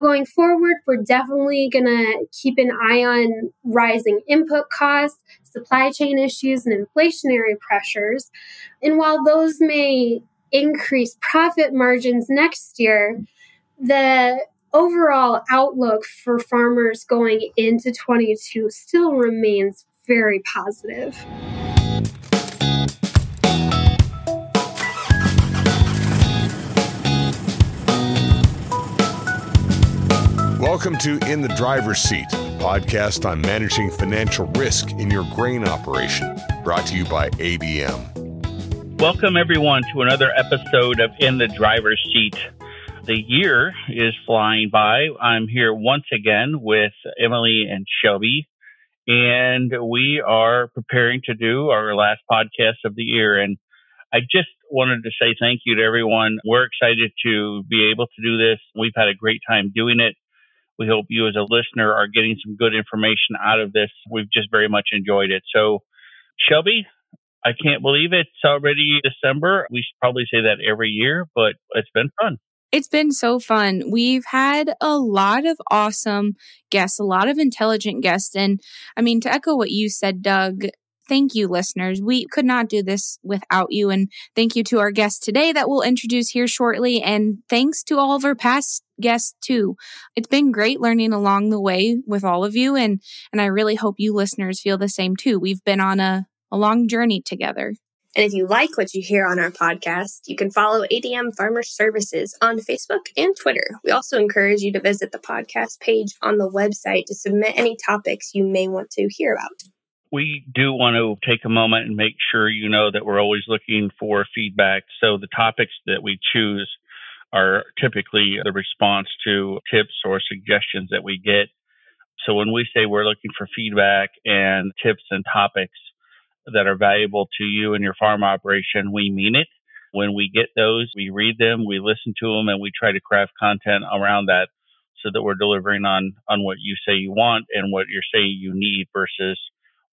Going forward, we're definitely going to keep an eye on rising input costs, supply chain issues, and inflationary pressures. And while those may increase profit margins next year, the overall outlook for farmers going into 22 still remains very positive. Welcome to In the Driver's Seat, podcast on managing financial risk in your grain operation, brought to you by ADM. Welcome, everyone, to another episode of In the Driver's Seat. The year is flying by. I'm here once again with Emily and Shelby, and we are preparing to do our last podcast of the year. And I just wanted to say thank you to everyone. We're excited to be able to do this. We've had a great time doing it. We hope you, as a listener, are getting some good information out of this. We've just very much enjoyed it. So, Shelby, I can't believe it's already December. We should probably say that every year, but it's been fun. It's been so fun. We've had a lot of awesome guests, a lot of intelligent guests. And I mean, to echo what you said, Doug, thank you, listeners. We could not do this without you. And thank you to our guest today that we'll introduce here shortly. And thanks to all of our past guests too. It's been great learning along the way with all of you. And, and I really hope you listeners feel the same too. We've been on a, a long journey together. And if you like what you hear on our podcast, you can follow ADM Farmer Services on Facebook and Twitter. We also encourage you to visit the podcast page on the website to submit any topics you may want to hear about we do want to take a moment and make sure you know that we're always looking for feedback. So the topics that we choose are typically the response to tips or suggestions that we get. So when we say we're looking for feedback and tips and topics that are valuable to you and your farm operation, we mean it. When we get those, we read them, we listen to them, and we try to craft content around that so that we're delivering on on what you say you want and what you're saying you need versus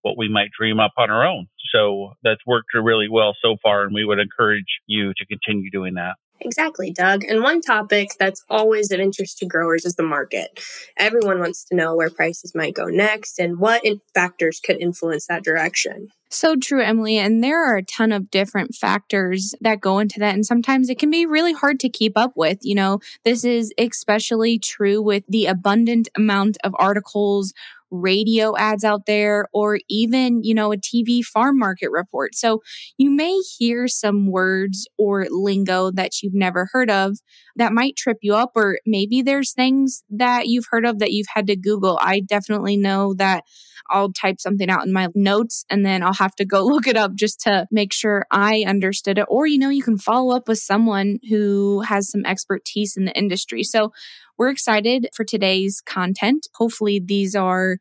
what we might dream up on our own. So that's worked really well so far, and we would encourage you to continue doing that. Exactly, Doug. And one topic that's always of interest to growers is the market. Everyone wants to know where prices might go next and what factors could influence that direction. So true, Emily. And there are a ton of different factors that go into that. And sometimes it can be really hard to keep up with. You know, this is especially true with the abundant amount of articles, radio ads out there or even, you know, a TV farm market report. So you may hear some words or lingo that you've never heard of that might trip you up, or maybe there's things that you've heard of that you've had to Google. I definitely know that I'll type something out in my notes and then I'll have to go look it up just to make sure I understood it. Or, you know, you can follow up with someone who has some expertise in the industry. So we're excited for today's content. Hopefully, these are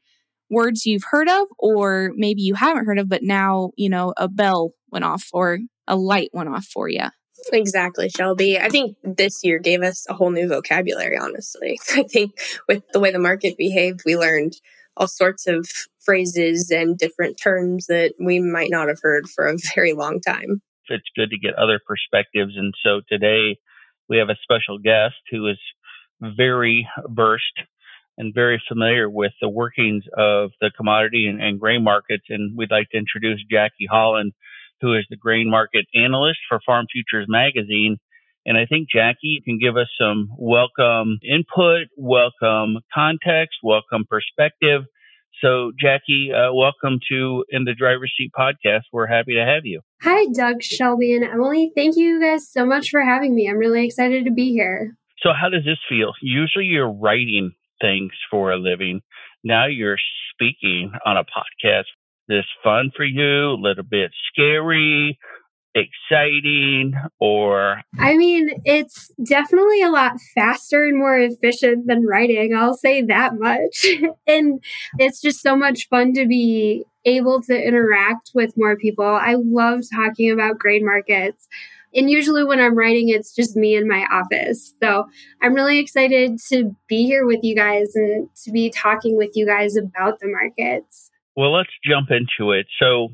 words you've heard of, or maybe you haven't heard of, but now, you know, a bell went off or a light went off for you. Exactly, Shelby. I think this year gave us a whole new vocabulary, honestly. I think with the way the market behaved, we learned all sorts of phrases and different terms that we might not have heard for a very long time. It's good to get other perspectives. And so today we have a special guest who is very versed and very familiar with the workings of the commodity and, and grain markets. And we'd like to introduce Jackie Holland, who is the grain market analyst for Farm Futures Magazine. And I think Jackie can give us some welcome input, welcome context, welcome perspective. So, Jackie, uh, welcome to In the Driver's Seat podcast. We're happy to have you. Hi, Doug, Shelby, and Emily. Thank you guys so much for having me. I'm really excited to be here. So, how does this feel? Usually, you're writing things for a living. Now you're speaking on a podcast. This fun for you? A little bit scary? exciting or I mean, it's definitely a lot faster and more efficient than writing. I'll say that much. and it's just so much fun to be able to interact with more people. I love talking about grain markets. And usually when I'm writing, it's just me in my office. So I'm really excited to be here with you guys and to be talking with you guys about the markets. Well, let's jump into it. So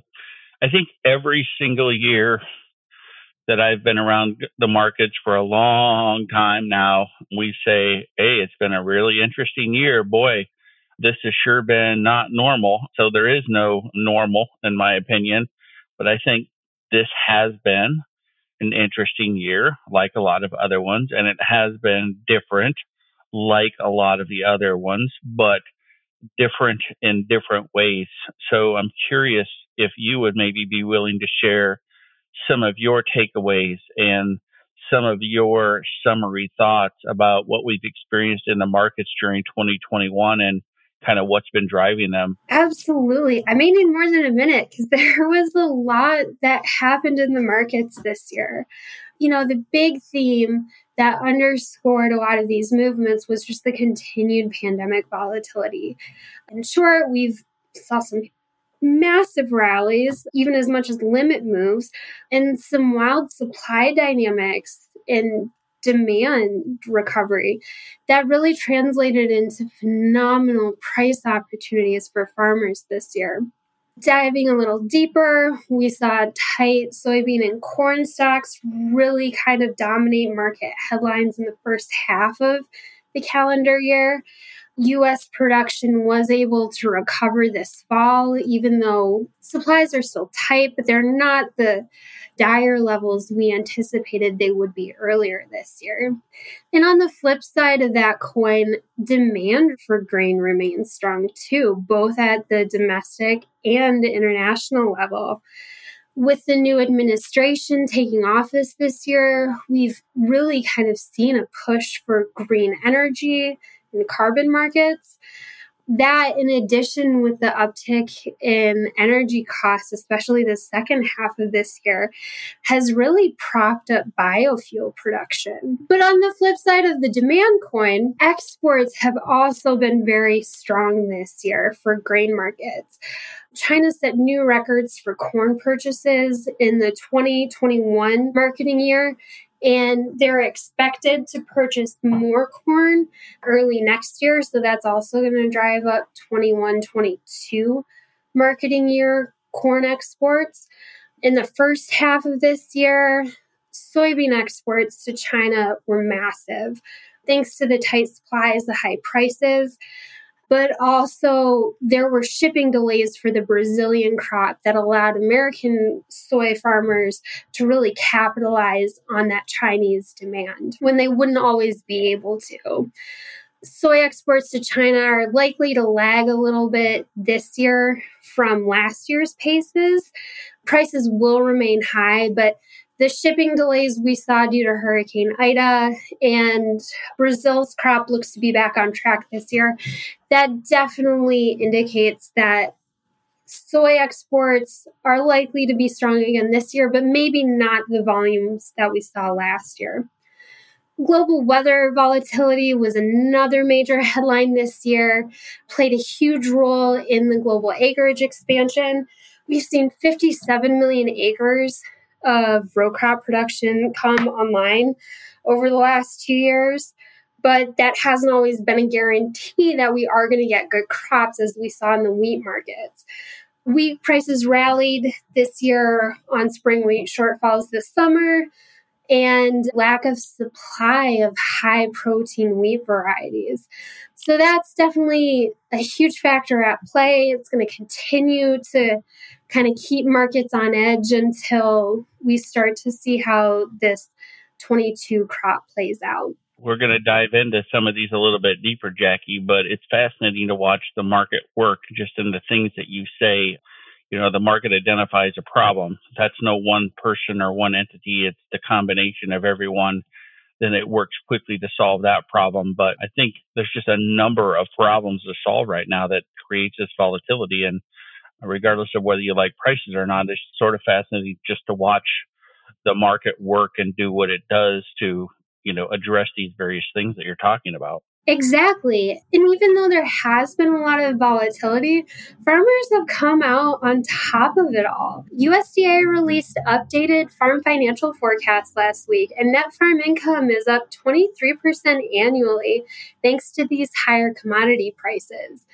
I think every single year that I've been around the markets for a long time now, we say, hey, it's been a really interesting year. Boy, this has sure been not normal. So there is no normal, in my opinion. But I think this has been an interesting year, like a lot of other ones, and it has been different, like a lot of the other ones, but different in different ways. So I'm curious if you would maybe be willing to share some of your takeaways and some of your summary thoughts about what we've experienced in the markets during 2021 and kind of what's been driving them. Absolutely. I may need more than a minute because there was a lot that happened in the markets this year. You know, the big theme that underscored a lot of these movements was just the continued pandemic volatility. In short, we've saw some massive rallies, even as much as limit moves, and some wild supply dynamics in demand recovery that really translated into phenomenal price opportunities for farmers this year. Diving a little deeper, we saw tight soybean and corn stocks really kind of dominate market headlines in the first half of the calendar year. US production was able to recover this fall, even though supplies are still tight, but they're not the dire levels we anticipated they would be earlier this year. And on the flip side of that coin, demand for grain remains strong too, both at the domestic and international level. With the new administration taking office this year, we've really kind of seen a push for green energy in carbon markets. That, in addition with the uptick in energy costs, especially the second half of this year, has really propped up biofuel production. But on the flip side of the demand coin, exports have also been very strong this year for grain markets. China set new records for corn purchases in the 2021 marketing year and they're expected to purchase more corn early next year. So that's also going to drive up 21 22 marketing year corn exports. In the first half of this year, soybean exports to China were massive. Thanks to the tight supplies, the high prices, but also there were shipping delays for the Brazilian crop that allowed American soy farmers to really capitalize on that Chinese demand when they wouldn't always be able to. Soy exports to China are likely to lag a little bit this year from last year's paces. Prices will remain high, but the shipping delays we saw due to Hurricane Ida and Brazil's crop looks to be back on track this year. That definitely indicates that soy exports are likely to be strong again this year, but maybe not the volumes that we saw last year. Global weather volatility was another major headline this year, played a huge role in the global acreage expansion. We've seen 57 million acres of row crop production come online over the last two years. But that hasn't always been a guarantee that we are going to get good crops as we saw in the wheat markets. Wheat prices rallied this year on spring wheat shortfalls this summer and lack of supply of high protein wheat varieties. So that's definitely a huge factor at play. It's going to continue to kind of keep markets on edge until we start to see how this 22 crop plays out. We're going to dive into some of these a little bit deeper, Jackie, but it's fascinating to watch the market work just in the things that you say. You know, the market identifies a problem. That's no one person or one entity, it's the combination of everyone. Then it works quickly to solve that problem. But I think there's just a number of problems to solve right now that creates this volatility. And regardless of whether you like prices or not. It's sort of fascinating just to watch the market work and do what it does to, you know, address these various things that you're talking about. Exactly. And even though there has been a lot of volatility, farmers have come out on top of it all. USDA released updated farm financial forecasts last week, and net farm income is up 23% annually thanks to these higher commodity prices.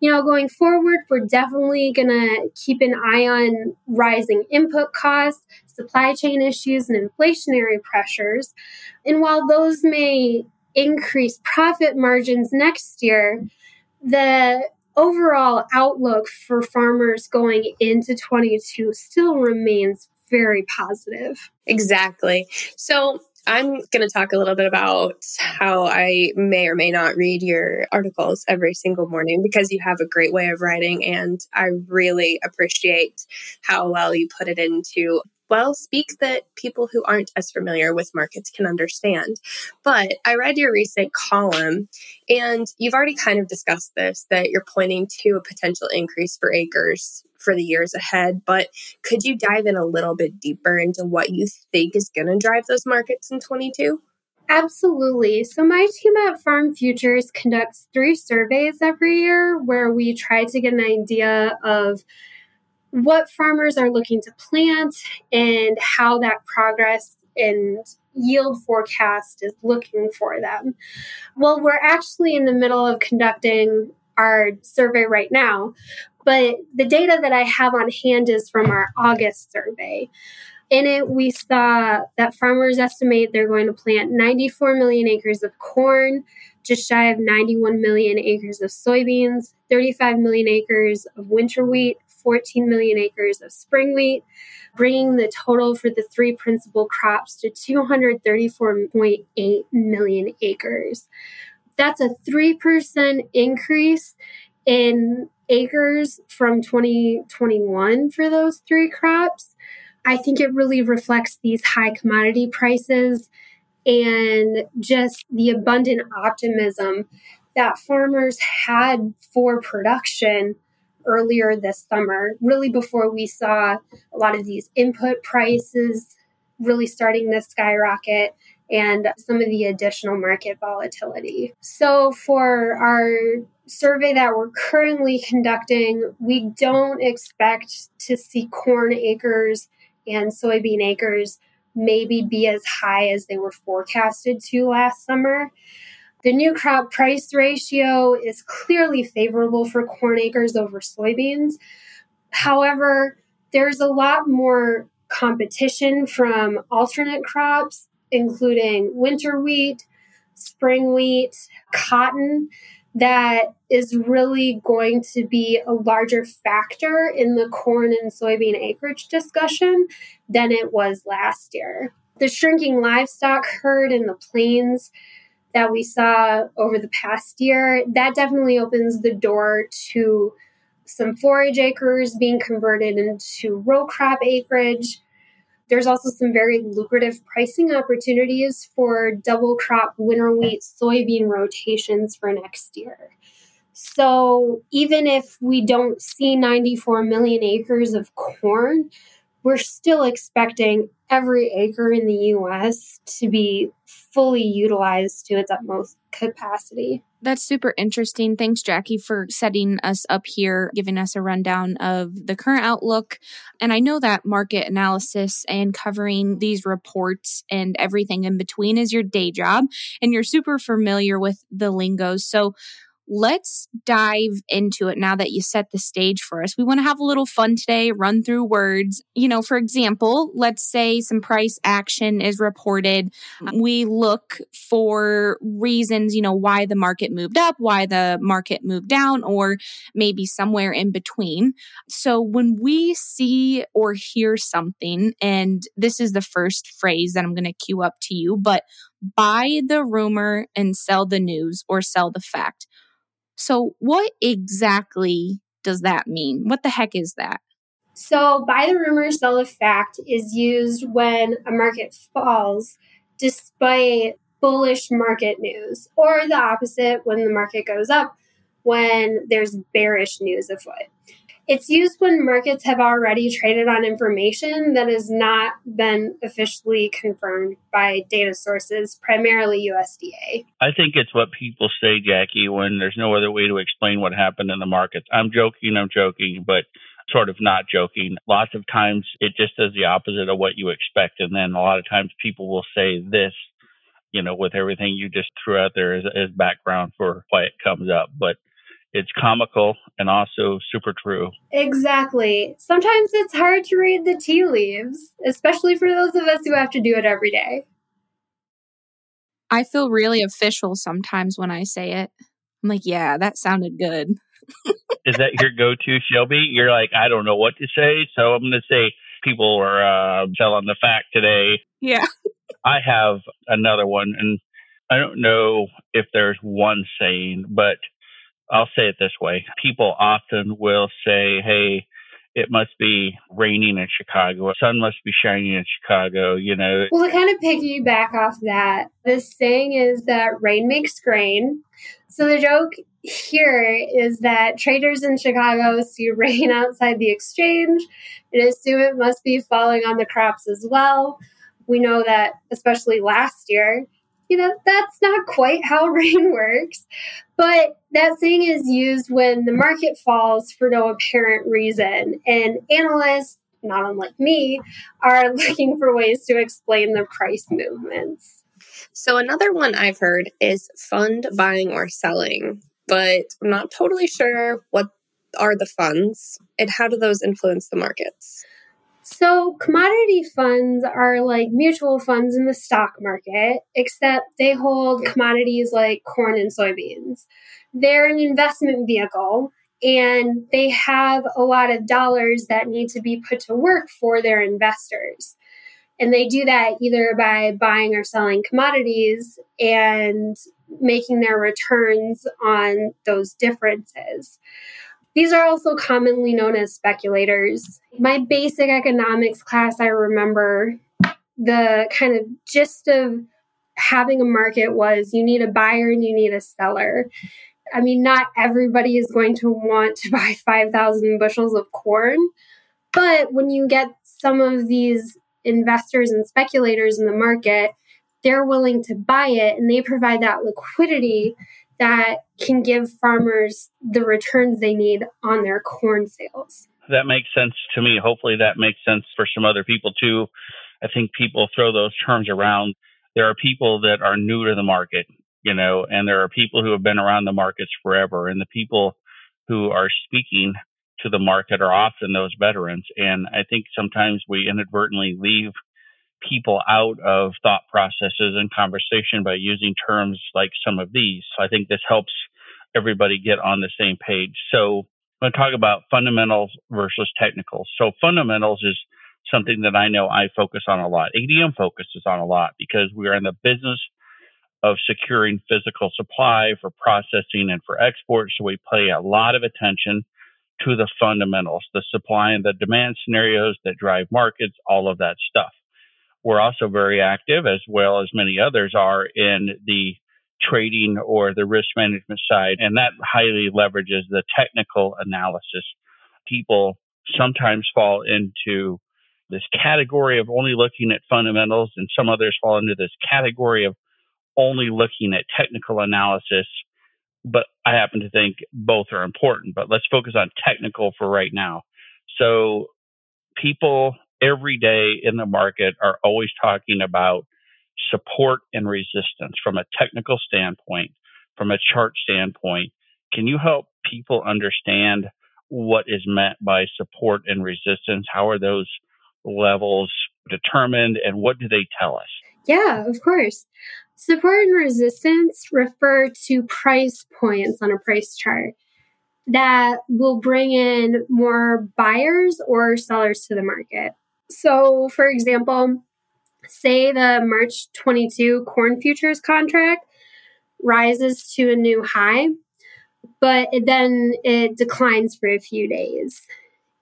You know, going forward, we're definitely going to keep an eye on rising input costs, supply chain issues, and inflationary pressures. And while those may increase profit margins next year, the overall outlook for farmers going into 22 still remains very positive. Exactly. So, I'm going to talk a little bit about how I may or may not read your articles every single morning because you have a great way of writing, and I really appreciate how well you put it into well speak that people who aren't as familiar with markets can understand. But I read your recent column, and you've already kind of discussed this that you're pointing to a potential increase for acres for the years ahead. But could you dive in a little bit deeper into what you think is going to drive those markets in 22? Absolutely. So, my team at Farm Futures conducts three surveys every year where we try to get an idea of what farmers are looking to plant and how that progress and yield forecast is looking for them. Well, we're actually in the middle of conducting our survey right now, but the data that I have on hand is from our August survey. In it, we saw that farmers estimate they're going to plant 94 million acres of corn, just shy of 91 million acres of soybeans, 35 million acres of winter wheat, 14 million acres of spring wheat, bringing the total for the three principal crops to 234.8 million acres. That's a 3% increase in acres from 2021 for those three crops. I think it really reflects these high commodity prices and just the abundant optimism that farmers had for production earlier this summer, really before we saw a lot of these input prices really starting to skyrocket and some of the additional market volatility. So, for our survey that we're currently conducting, we don't expect to see corn acres and soybean acres maybe be as high as they were forecasted to last summer. The new crop price ratio is clearly favorable for corn acres over soybeans. However, there's a lot more competition from alternate crops, including winter wheat, spring wheat, cotton, that is really going to be a larger factor in the corn and soybean acreage discussion than it was last year. The shrinking livestock herd in the plains that we saw over the past year, that definitely opens the door to some forage acres being converted into row crop acreage. There's also some very lucrative pricing opportunities for double crop winter wheat soybean rotations for next year. So even if we don't see 94 million acres of corn, we're still expecting every acre in the US to be fully utilized to its utmost capacity. That's super interesting. Thanks, Jackie, for setting us up here, giving us a rundown of the current outlook. And I know that market analysis and covering these reports and everything in between is your day job, and you're super familiar with the lingo. So let's dive into it now that you set the stage for us. We want to have a little fun today, run through words. You know, for example, let's say some price action is reported. Mm-hmm. We look for reasons, you know, why the market moved up, why the market moved down, or maybe somewhere in between. So when we see or hear something, and this is the first phrase that I'm going to cue up to you, but buy the rumor and sell the news or sell the fact so, what exactly does that mean? What the heck is that? So, buy the rumor, sell the fact is used when a market falls despite bullish market news, or the opposite when the market goes up when there's bearish news afoot. It's used when markets have already traded on information that has not been officially confirmed by data sources, primarily USDA. I think it's what people say, Jackie, when there's no other way to explain what happened in the markets. I'm joking, I'm joking, but sort of not joking. Lots of times it just does the opposite of what you expect. And then a lot of times people will say this, you know, with everything you just threw out there as, as background for why it comes up. But it's comical and also super true. Exactly. Sometimes it's hard to read the tea leaves, especially for those of us who have to do it every day. I feel really official sometimes when I say it. I'm like, yeah, that sounded good. Is that your go to, Shelby? You're like, I don't know what to say, so I'm going to say people are uh, selling the fact today. Yeah. I have another one, and I don't know if there's one saying, but I'll say it this way. People often will say, hey, it must be raining in Chicago. Sun must be shining in Chicago, you know. Well, to kind of piggyback off that, the saying is that rain makes grain. So the joke here is that traders in Chicago see rain outside the exchange and assume it must be falling on the crops as well. We know that, especially last year, you know, that's not quite how rain works. But that saying is used when the market falls for no apparent reason. And analysts, not unlike me, are looking for ways to explain the price movements. So, another one I've heard is fund buying or selling, but I'm not totally sure what are the funds and how do those influence the markets? So, commodity funds are like mutual funds in the stock market, except they hold commodities like corn and soybeans. They're an investment vehicle and they have a lot of dollars that need to be put to work for their investors. And they do that either by buying or selling commodities and making their returns on those differences. These are also commonly known as speculators. My basic economics class, I remember the kind of gist of having a market was you need a buyer and you need a seller. I mean, not everybody is going to want to buy 5,000 bushels of corn, but when you get some of these investors and speculators in the market, they're willing to buy it and they provide that liquidity that can give farmers the returns they need on their corn sales. That makes sense to me. Hopefully, that makes sense for some other people too. I think people throw those terms around. There are people that are new to the market, you know, and there are people who have been around the markets forever, and the people who are speaking to the market are often those veterans. And I think sometimes we inadvertently leave people out of thought processes and conversation by using terms like some of these. So I think this helps everybody get on the same page. So I'm going to talk about fundamentals versus technicals. So fundamentals is something that I know I focus on a lot. ADM focuses on a lot because we are in the business of securing physical supply for processing and for export. So we pay a lot of attention to the fundamentals, the supply and the demand scenarios that drive markets, all of that stuff. We're also very active, as well as many others are, in the trading or the risk management side, and that highly leverages the technical analysis. People sometimes fall into this category of only looking at fundamentals, and some others fall into this category of only looking at technical analysis. But I happen to think both are important. But let's focus on technical for right now. So, people every day in the market are always talking about support and resistance from a technical standpoint, from a chart standpoint. Can you help people understand what is meant by support and resistance? How are those levels determined and what do they tell us? Yeah, of course. Support and resistance refer to price points on a price chart that will bring in more buyers or sellers to the market. So, for example, say the March 22 corn futures contract rises to a new high, but then it declines for a few days.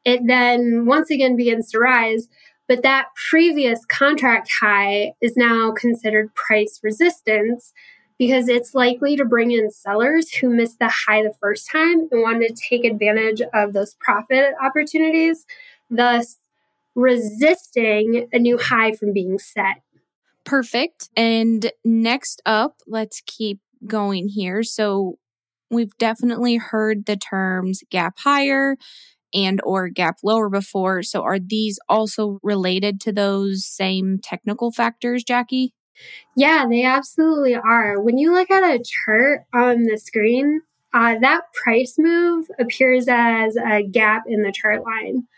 It then once again begins to rise, but that previous contract high is now considered price resistance because it's likely to bring in sellers who missed the high the first time and want to take advantage of those profit opportunities, thus resisting a new high from being set. Perfect. And next up, let's keep going here. So we've definitely heard the terms gap higher and or gap lower before. So are these also related to those same technical factors, Jackie? Yeah, they absolutely are. When you look at a chart on the screen, uh, that price move appears as a gap in the chart line.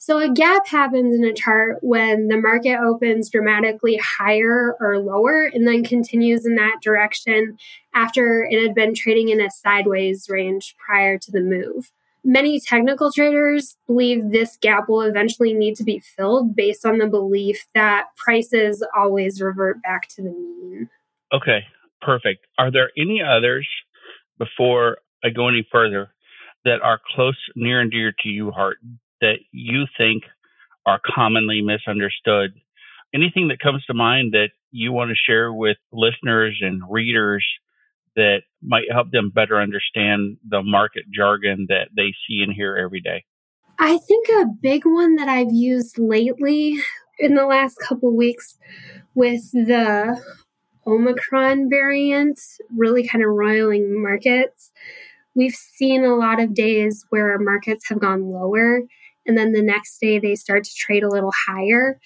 So a gap happens in a chart when the market opens dramatically higher or lower and then continues in that direction after it had been trading in a sideways range prior to the move. Many technical traders believe this gap will eventually need to be filled based on the belief that prices always revert back to the mean. Okay, perfect. Are there any others before I go any further that are close, near, and dear to you, heart, that you think are commonly misunderstood? Anything that comes to mind that you want to share with listeners and readers that might help them better understand the market jargon that they see and hear every day? I think a big one that I've used lately in the last couple weeks with the Omicron variant really kind of roiling markets. We've seen a lot of days where markets have gone lower and then the next day they start to trade a little higher.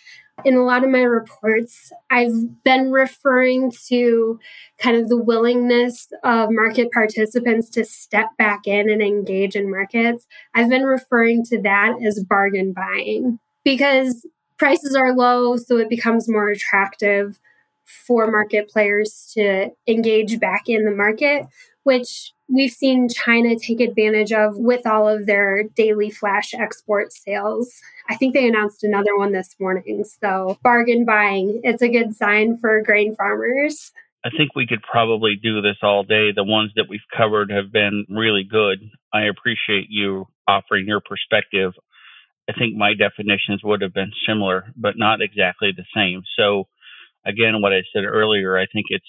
In a lot of my reports, I've been referring to kind of the willingness of market participants to step back in and engage in markets. I've been referring to that as bargain buying because prices are low, so it becomes more attractive for market players to engage back in the market, which we've seen China take advantage of with all of their daily flash export sales. I think they announced another one this morning. So, bargain buying, it's a good sign for grain farmers. I think we could probably do this all day. The ones that we've covered have been really good. I appreciate you offering your perspective. I think my definitions would have been similar, but not exactly the same. So, again, what I said earlier, I think it's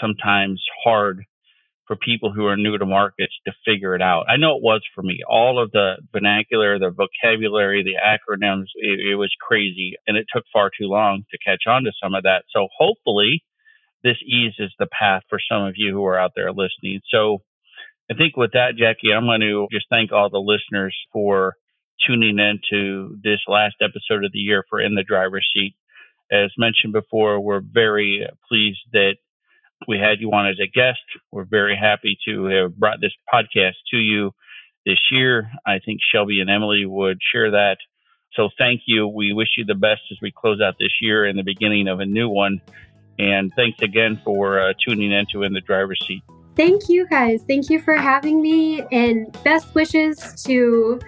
sometimes hard for people who are new to markets to figure it out. I know it was for me. All of the vernacular, the vocabulary, the acronyms, it, it was crazy and it took far too long to catch on to some of that. So hopefully this eases the path for some of you who are out there listening. So I think with that, Jackie, I'm going to just thank all the listeners for tuning in to this last episode of the year for In the Driver's Seat. As mentioned before, we're very pleased that we had you on as a guest. We're very happy to have brought this podcast to you this year. I think Shelby and Emily would share that. So thank you. We wish you the best as we close out this year and the beginning of a new one. And thanks again for uh, tuning into In the Driver's Seat. Thank you guys. Thank you for having me and best wishes to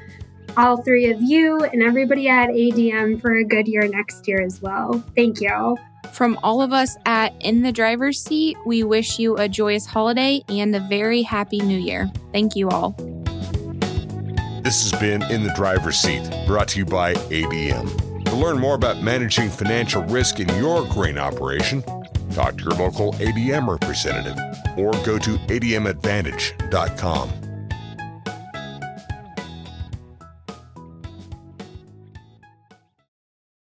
all three of you and everybody at ADM for a good year next year as well. Thank you. From all of us at In the Driver's Seat, we wish you a joyous holiday and a very happy new year. Thank you all. This has been In the Driver's Seat, brought to you by ADM. To learn more about managing financial risk in your grain operation, talk to your local ADM representative or go to admadvantage.com.